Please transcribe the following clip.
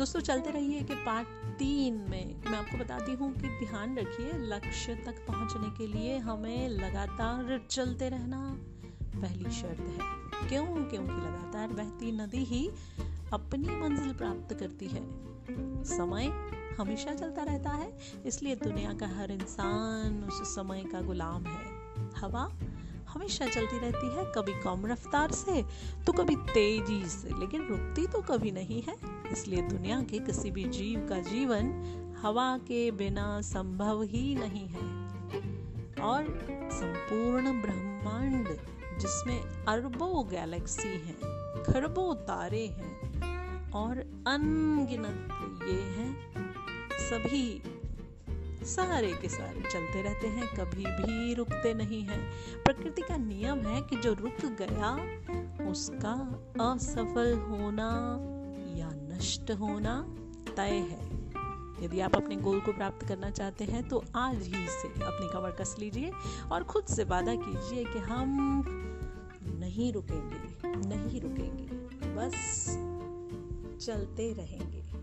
दोस्तों, चलते रहिए कि पार्ट तीन में। मैं आपको बताती हूँ कि ध्यान रखिए, लक्ष्य तक पहुँचने के लिए हमें लगातार चलते रहना पहली शर्त है। क्यों? क्योंकि लगातार बहती नदी ही अपनी मंजिल प्राप्त करती है। समय हमेशा चलता रहता है, इसलिए दुनिया का हर इंसान उस समय का गुलाम है। हवा हमेशा चलती रहती है, कभी कम रफ्तार से तो कभी तेज़ी से। लेकिन रुकती तो कभी नहीं है, इसलिए दुनिया के किसी भी जीव का जीवन हवा के बिना संभव ही नहीं है। और संपूर्ण ब्रह्मांड, जिसमें अरबों गैलेक्सी हैं, खरबों तारे हैं, और अनगिनत ये हैं, सभी सारे के सारे चलते रहते हैं, कभी भी रुकते नहीं हैं। प्रकृति का नियम है कि जो रुक गया, उसका असफल होना या नष्ट होना तय है। यदि आप अपने गोल को प्राप्त करना चाहते हैं तो आज ही से अपनी कमर कस लीजिए और खुद से वादा कीजिए कि हम नहीं रुकेंगे नहीं रुकेंगे। बस चलते रहेंगे।